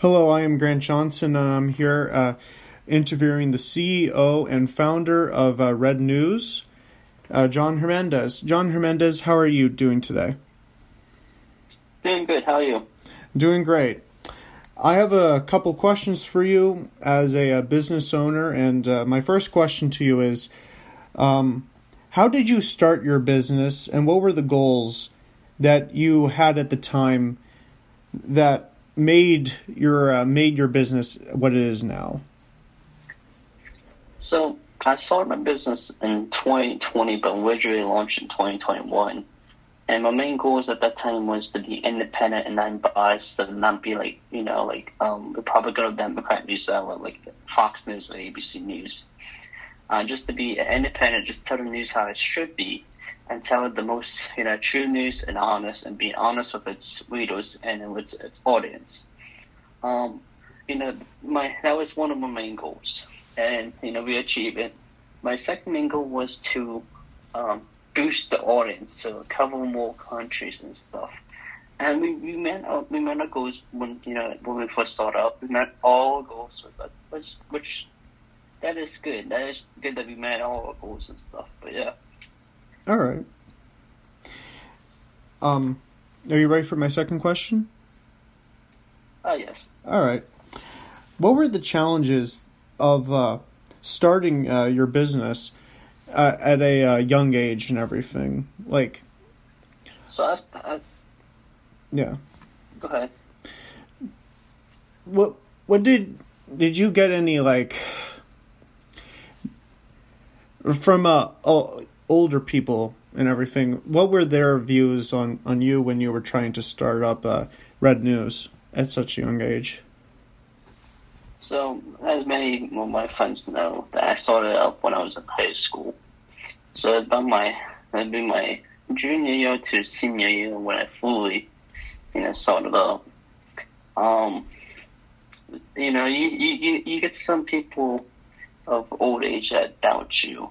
Hello, I am Grant Johnson, and I'm here uh, interviewing the CEO and founder of uh, Red News, uh, John Hernandez. John Hernandez, how are you doing today? Doing good. How are you? Doing great. I have a couple questions for you as a, a business owner, and uh, my first question to you is um, How did you start your business, and what were the goals that you had at the time that made your uh, made your business what it is now? So I started my business in 2020, but originally launched in 2021. And my main goals at that time was to be independent and non-biased, and not be like you know like um, Republican or Democrat news outlet like Fox News or ABC News. Uh, just to be independent, just tell the news how it should be, and tell it the most you know true news and honest, and be honest with its readers and with its audience. Um, you know, my that was one of my main goals, and you know we achieved it. My second main goal was to um, boost the audience to cover more countries and stuff. And we, we met our, we met our goals when you know when we first started up. We met all goals which which that is good. That is good that we met all our goals and stuff. But yeah. All right. Um, are you ready for my second question? Oh yes. All right. What were the challenges of uh, starting uh, your business uh, at a uh, young age and everything? Like, So I, I yeah. go ahead. What what did did you get any like from a, o- older people and everything? What were their views on on you when you were trying to start up uh, Red News at such a young age? So, as many of my friends know, that I started up when I was in high school. So it's about my it'd be my junior year to senior year when I fully, you know, started up. Um, you know, you, you, you- get some people of old age that doubt you,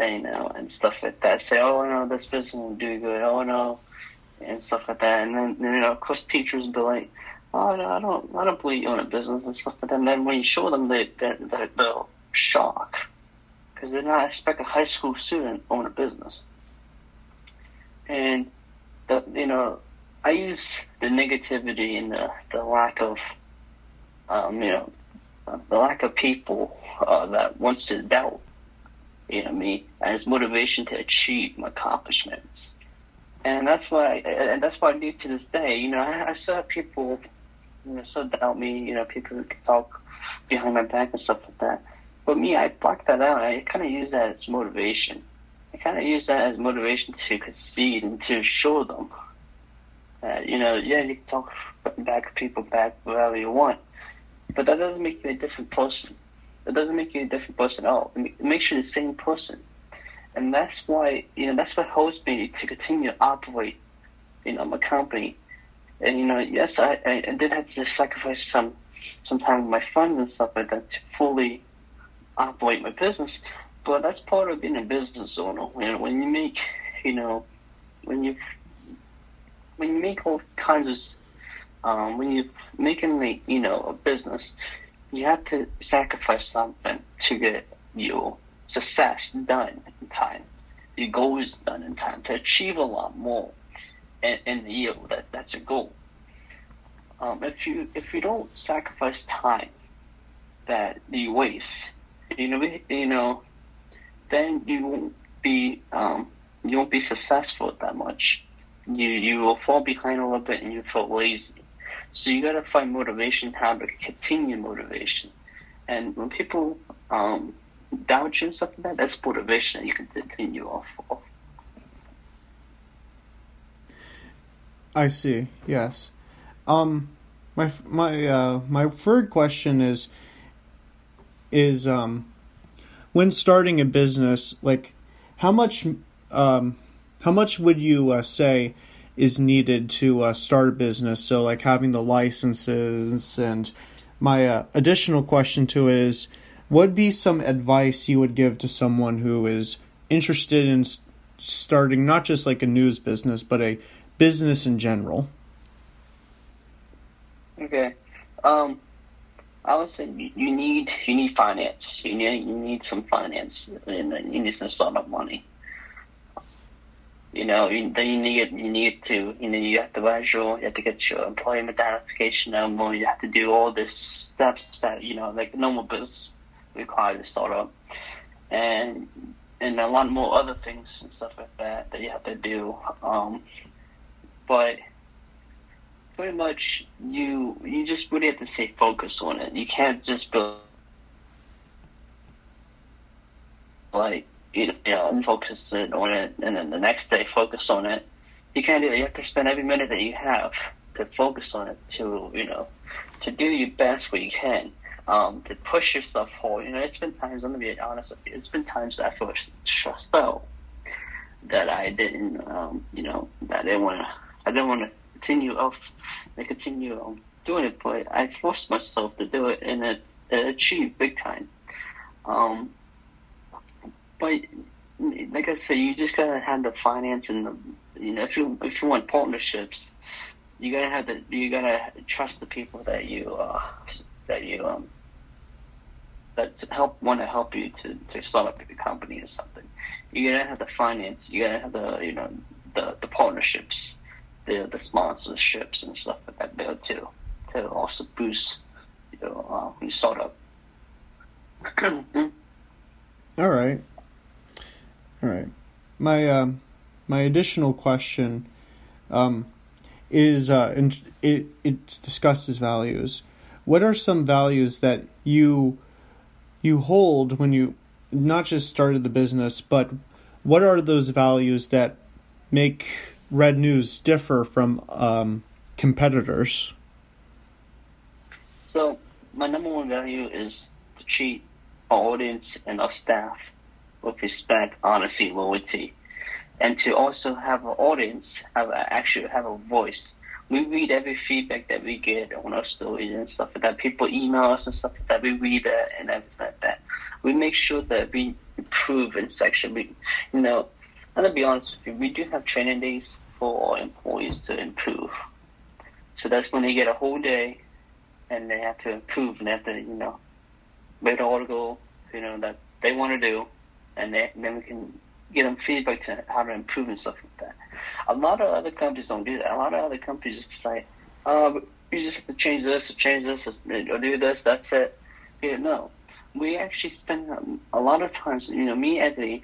you know, and stuff like that. Say, oh no, this business will do good. Oh no, and stuff like that. And then you know, of course, teachers be like, oh no, I don't, I don't believe you own a business and stuff like that. And then when you show them, they, they, they, they'll shock because they're not expect a high school student own a business. And the, you know, I use the negativity and the, the lack of, um, you know, the lack of people uh, that wants to doubt, you know, me as motivation to achieve my accomplishments. And that's why, and that's why I do to this day. You know, I, I people, you know, still doubt me. You know, people who talk behind my back and stuff like that. But me, I block that out. I kind of use that as motivation. I kind of use that as motivation to concede and to show them that, you know, yeah, you can talk back people back wherever you want, but that doesn't make you a different person. It doesn't make you a different person at all. It makes you the same person. And that's why, you know, that's what holds me to continue to operate, you know, my company. And, you know, yes, I, I, did have to sacrifice some, some time with my friends and stuff like that to fully operate my business. But that's part of being a business owner. You know, when you make, you know, when you when you make all kinds of, um, when you're making the, you know, a business, you have to sacrifice something to get your success done in time, your goals done in time to achieve a lot more in, in the year. That that's a goal. Um, if you if you don't sacrifice time that you waste, you know, you know, then you won't be um, you won't be successful that much. You you will fall behind a little bit and you feel lazy. So you gotta find motivation, how to continue motivation. And when people um, doubt you and stuff like that, that's motivation that you can continue off of. I see. Yes. Um, my my uh, my third question is is um, when starting a business, like how much um, how much would you uh, say is needed to uh, start a business? So like having the licenses and my uh, additional question to it is what would be some advice you would give to someone who is interested in starting not just like a news business but a business in general Okay. Um, I would say you need you need finance. You need you need some finance, and you need some startup money. You know, you, then you need you need to you know you have to register, you have to get your employment identification number, you have to do all this steps that you know like normal business requires to start up, and and a lot more other things and stuff like that that you have to do. Um, but pretty much you you just really have to stay focused on it. You can't just go like you know focus it on it and then the next day focus on it. You can't do that. You have to spend every minute that you have to focus on it to you know to do your best what you can. Um, to push yourself forward. You know, it's been times. I'm gonna be honest with you. It's been times that I feel stressed out that I didn't, um, you know, that I didn't want to. I didn't want to continue off and continue um, doing it, but I forced myself to do it and it, it achieved big time. Um, but like I said, you just gotta have the finance and the, you know, if you if you want partnerships, you gotta have the you gotta trust the people that you uh that you um that help want to help you to to start up a company or something. You gotta have the finance. You gotta have the you know the the partnerships, the the sponsorships and stuff like that there too, to also boost you know uh, your startup. All right, all right. My um, my additional question um, is uh, and it it discusses values. What are some values that you you hold when you not just started the business, but what are those values that make Red News differ from um, competitors? So, my number one value is to treat our audience and our staff with respect, honesty, loyalty, and to also have an audience have a, actually have a voice we read every feedback that we get on our stories and stuff like that. People email us and stuff like that. We read it and everything like that. We make sure that we improve in section. We, you know, and to be honest with you, we do have training days for our employees to improve. So that's when they get a whole day and they have to improve and they have to, you know, write an article, you know, that they want to do, and then we can get them feedback to how to improve and stuff like that. A lot of other companies don't do that. A lot of other companies just say, "Oh, you just have to change this, or change this, or do this. That's it." Yeah, no. We actually spend a lot of times. You know, me as a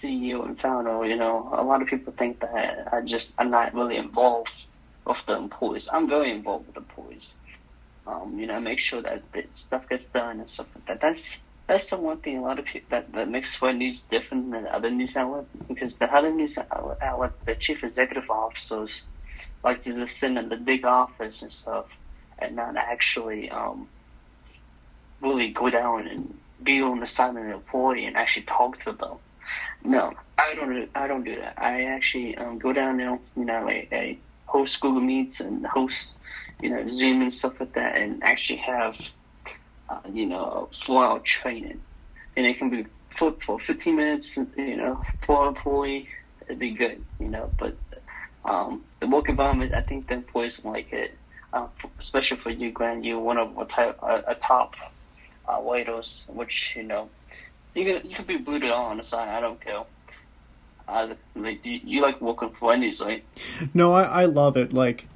CEO and founder, you know, a lot of people think that I just I'm not really involved with the employees. I'm very involved with the employees. Um, you know, make sure that the stuff gets done and stuff like that. That's that's the one thing a lot of people that, that makes Red News different than other news outlets because the other news outlet, the chief executive officers like to just sit in the big office and stuff and not actually um, really go down and be on the side of the employee and actually talk to them. No, I don't. I don't do that. I actually um, go down there, you know, I, I host Google Meets and host, you know, Zoom and stuff like that, and actually have uh, you know, full out training. And it can be for, for 15 minutes, you know, for an employee, it'd be good, you know. But um, the work environment, I think the employees like it, uh, especially for you, Grant. You're one of a, type, a, a top uh, waiters, which, you know, you can, you can be booted on the side, I don't care. Uh, like, you, you like working for Red News, right? No, I, I love it. Like,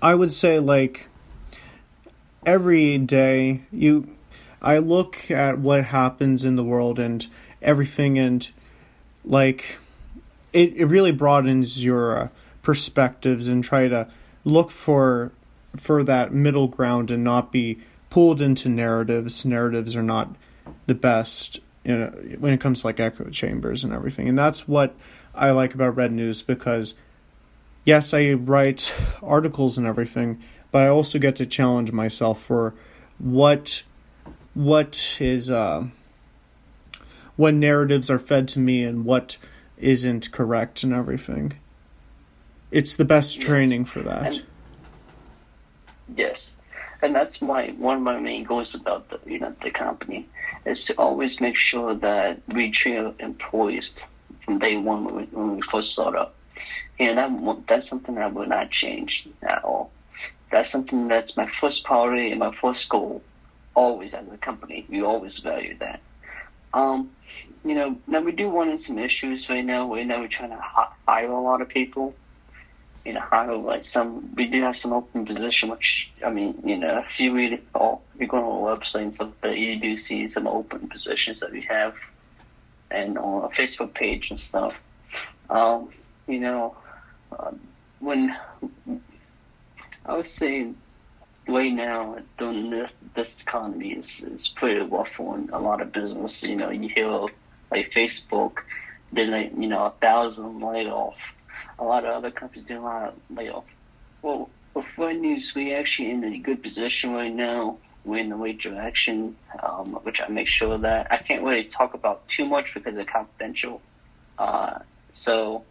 I would say, like, every day you I look at what happens in the world and everything and like it, it really broadens your uh, perspectives and try to look for for that middle ground and not be pulled into narratives. Narratives are not the best you know, when it comes to like echo chambers and everything. And that's what i like about red news because yes i write articles and everything but I also get to challenge myself for what what is uh, what narratives are fed to me and what isn't correct and everything. It's the best training for that. And, yes, and that's my one of my main goals about the you know the company is to always make sure that we treat employees from day one when we, when we first start up. And that, that's something that will not change at all that's something that's my first priority and my first goal. Always as a company, we always value that. Um, you know, now we do run into some issues right now. Right now, we're trying to hire a lot of people. You know, hire like some. We do have some open position, which I mean, you know, if you read it all, if you go on our website and stuff, that you do see some open positions that we have, and on our Facebook page and stuff. Um, you know, um, when I would say right now during this this economy is is pretty rough on a lot of business. You know, you hear like Facebook did like you know a thousand layoff. A lot of other companies doing a lot of layoff. Well, with Red News, we actually in a good position right now. We're in the right direction, um, which I make sure that I can't really talk about too much because it's confidential. Uh, so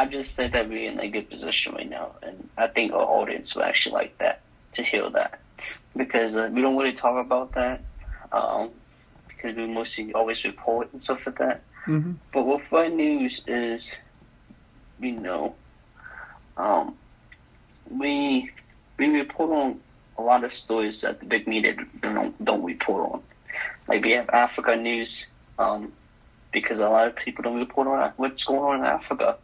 I just think that we're in a good position right now, and I think our audience will actually like that to hear that because uh, we don't really talk about that um, because we mostly always report and stuff like that. Mm-hmm. But what fun News is, you know, um, we we report on a lot of stories that the big media don't don't report on. Like we have Africa news, um, because a lot of people don't report on what's going on in Africa.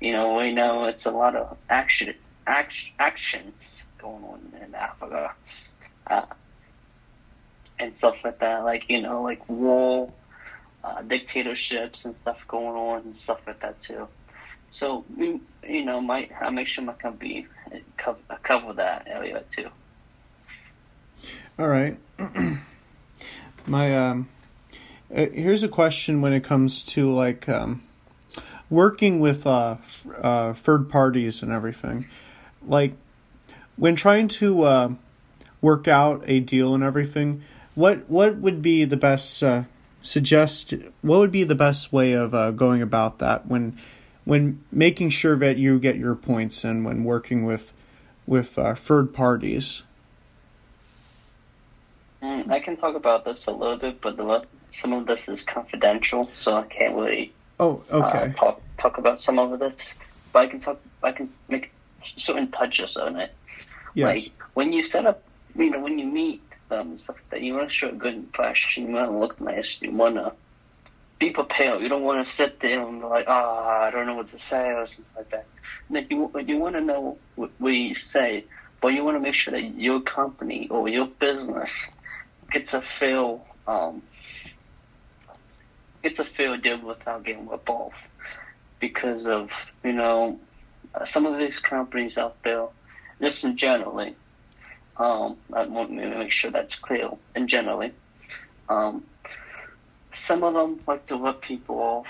You know, we know it's a lot of action, action actions going on in Africa, uh, and stuff like that. Like you know, like war, uh, dictatorships and stuff going on and stuff like that too. So you know, might I make sure my company cover, cover that area too. All right. my um, uh, here's a question when it comes to like um, working with uh, f- uh, third parties and everything. Like when trying to uh, work out a deal and everything, what what would be the best uh, suggest? What would be the best way of uh, going about that when when making sure that you get your points and when working with with uh, third parties? Mm, I can talk about this a little bit, but the, some of this is confidential, so I can't really Oh, okay. uh, talk talk about some of this. But I can talk. I can make certain touches on it. yes. Like when you set up, you know, when you meet um, stuff like that you want to show a good impression. You want to look nice. You want to be prepared. You don't want to sit there and be like, ah, oh, I don't know what to say or something like that. Like you, you want to know what, we say, but you want to make sure that your company or your business gets a feel, um, gets a fair deal without getting ripped off. Because of you know, uh, some of these companies out there, just in generally, um, I want to make sure that's clear. And generally, um, some of them like to rip people off.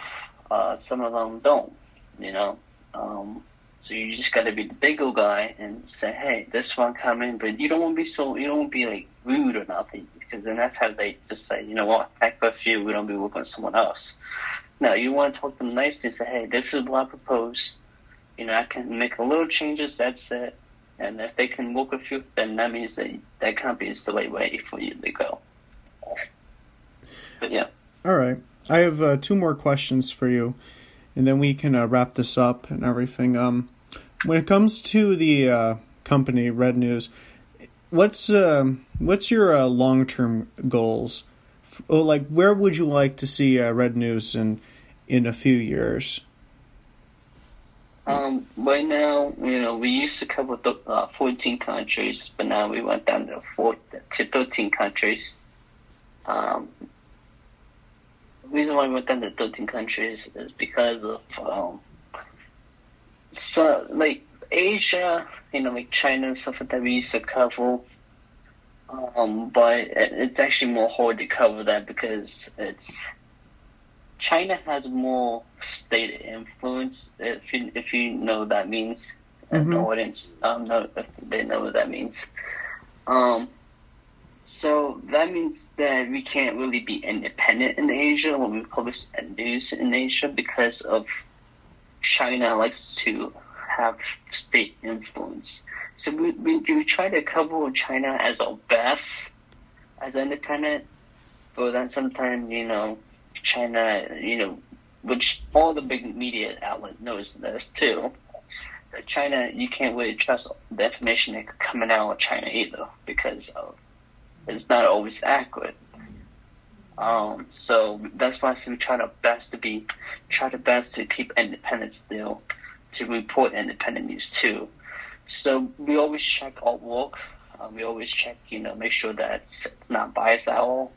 Uh, some of them don't. You know, um, so you just got to be the bigger guy and say, "Hey, this one coming," but you don't want to be so. You don't want to be like rude or nothing because then that's how they just say, "You know what? Heck with you. We don't be working with someone else." Now, you want to talk to them nicely and say, "Hey, this is what I propose. You know, I can make a little changes. That's it." And if they can work with you, then that means that that company is the right way for you to go. But yeah. All right. I have uh, two more questions for you, and then we can uh, wrap this up and everything. Um, when it comes to the uh, company Red News, what's um, what's your uh, long term goals? Oh, like where would you like to see uh, Red News in in a few years? Um, right now, you know, we used to cover the, uh, 14 countries, but now we went down to, four, to 13 countries. Um, the reason why we went down to 13 countries is because of, um, so, like, Asia, you know, like China and stuff like that we used to cover. Um, but it's actually more hard to cover that because it's China has more state influence. If you if you know what that means, and Mhm. the audience um know if they know what that means. Um, so that means that we can't really be independent in Asia when we publish news in Asia because of China likes to have state influence. So we, we, we try to cover China as our best as independent, but then sometimes, you know, China, you know, which all the big media outlet knows this too. China, you can't really trust the information coming out of China either because of, it's not always accurate. Um, so that's why we try to best to be, try to best to keep independent still, to report independent news too. So we always check our work. Uh, we always check, you know, make sure that it's not biased at all.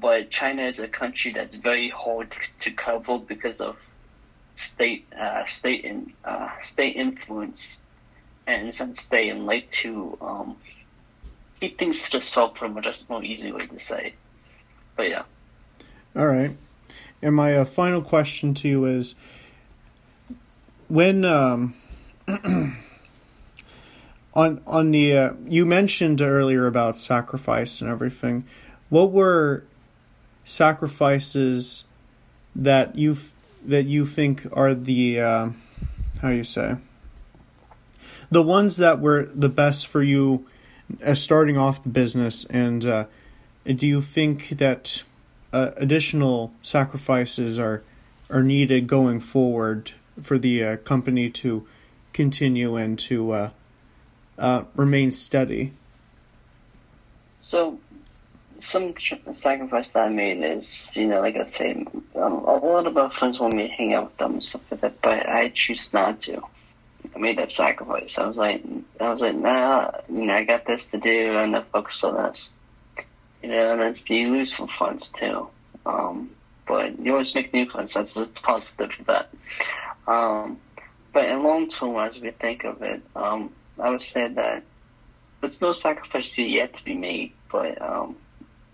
But China is a country that's very hard to cover because of state uh, state in, uh, state influence and state and like to um, keep things to solve from a just more easy way to say. But yeah. All right. And my uh, final question to you is when um, on on the uh, you mentioned earlier about sacrifice and everything. What were sacrifices that you that you think are the uh, how do you say the ones that were the best for you as starting off the business and uh, do you think that uh, additional sacrifices are are needed going forward for the uh, company to continue and to uh, uh, remain steady? So, some sacrifice that I made is, you know, like I say, um, a lot of my friends want me to hang out with them and stuff like that, but I choose not to. I made that sacrifice. I was like, I was like, nah, you know, I got this to do, and I focus on this. You know, and then you lose some friends too. Um, but you always make new friends. That's, that's positive for that. Um, but in long term, as we think of it, um, I would say that there's no sacrifice yet to be made, but um,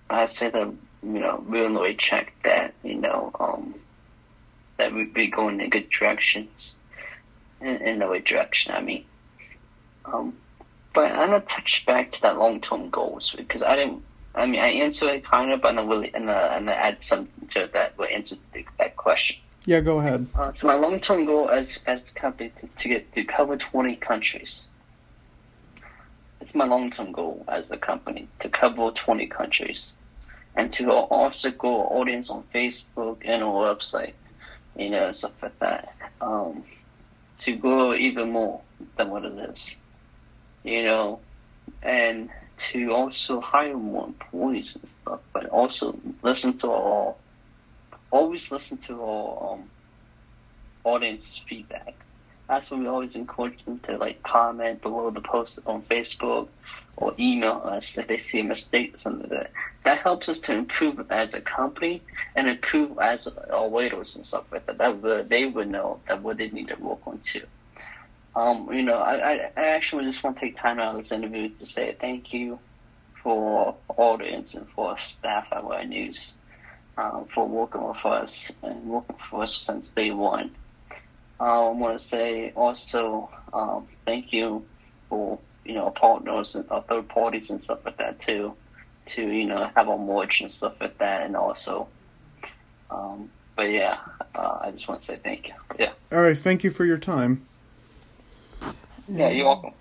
I'd say that you know we in the way check that you know um, that we'd be going in good directions in, in the right direction. I mean, um, but I'm gonna touch back to that long term goals because I didn't. I mean, I answered it kind of, but I'm uh, and I add something to that will answer that question. Yeah, go ahead. Uh, so my long term goal as as a company to, to get to cover 20 countries it's my long-term goal as a company to cover 20 countries and to also grow audience on Facebook and our website, you know, stuff like that. Um, to grow even more than what it is, you know, and to also hire more employees and stuff, but also listen to our, always listen to our um, audience feedback that's when we always encourage them to like comment below the post on Facebook or email us if they see a mistake or something like that. That helps us to improve as a company and improve as our waiters and stuff like that. That would, they would know that what they need to work on too. Um, you know, I, I, actually just want to take time out of this interview to say thank you for audience and for staff at Wire News um, for working with us and working for us since day one. I want to say also um, thank you for you know partners and uh, third parties and stuff like that too, to you know have a merch and stuff like that, and also. Um, but yeah, uh, I just want to say thank you. Yeah. All right. Thank you for your time. Yeah, you're welcome.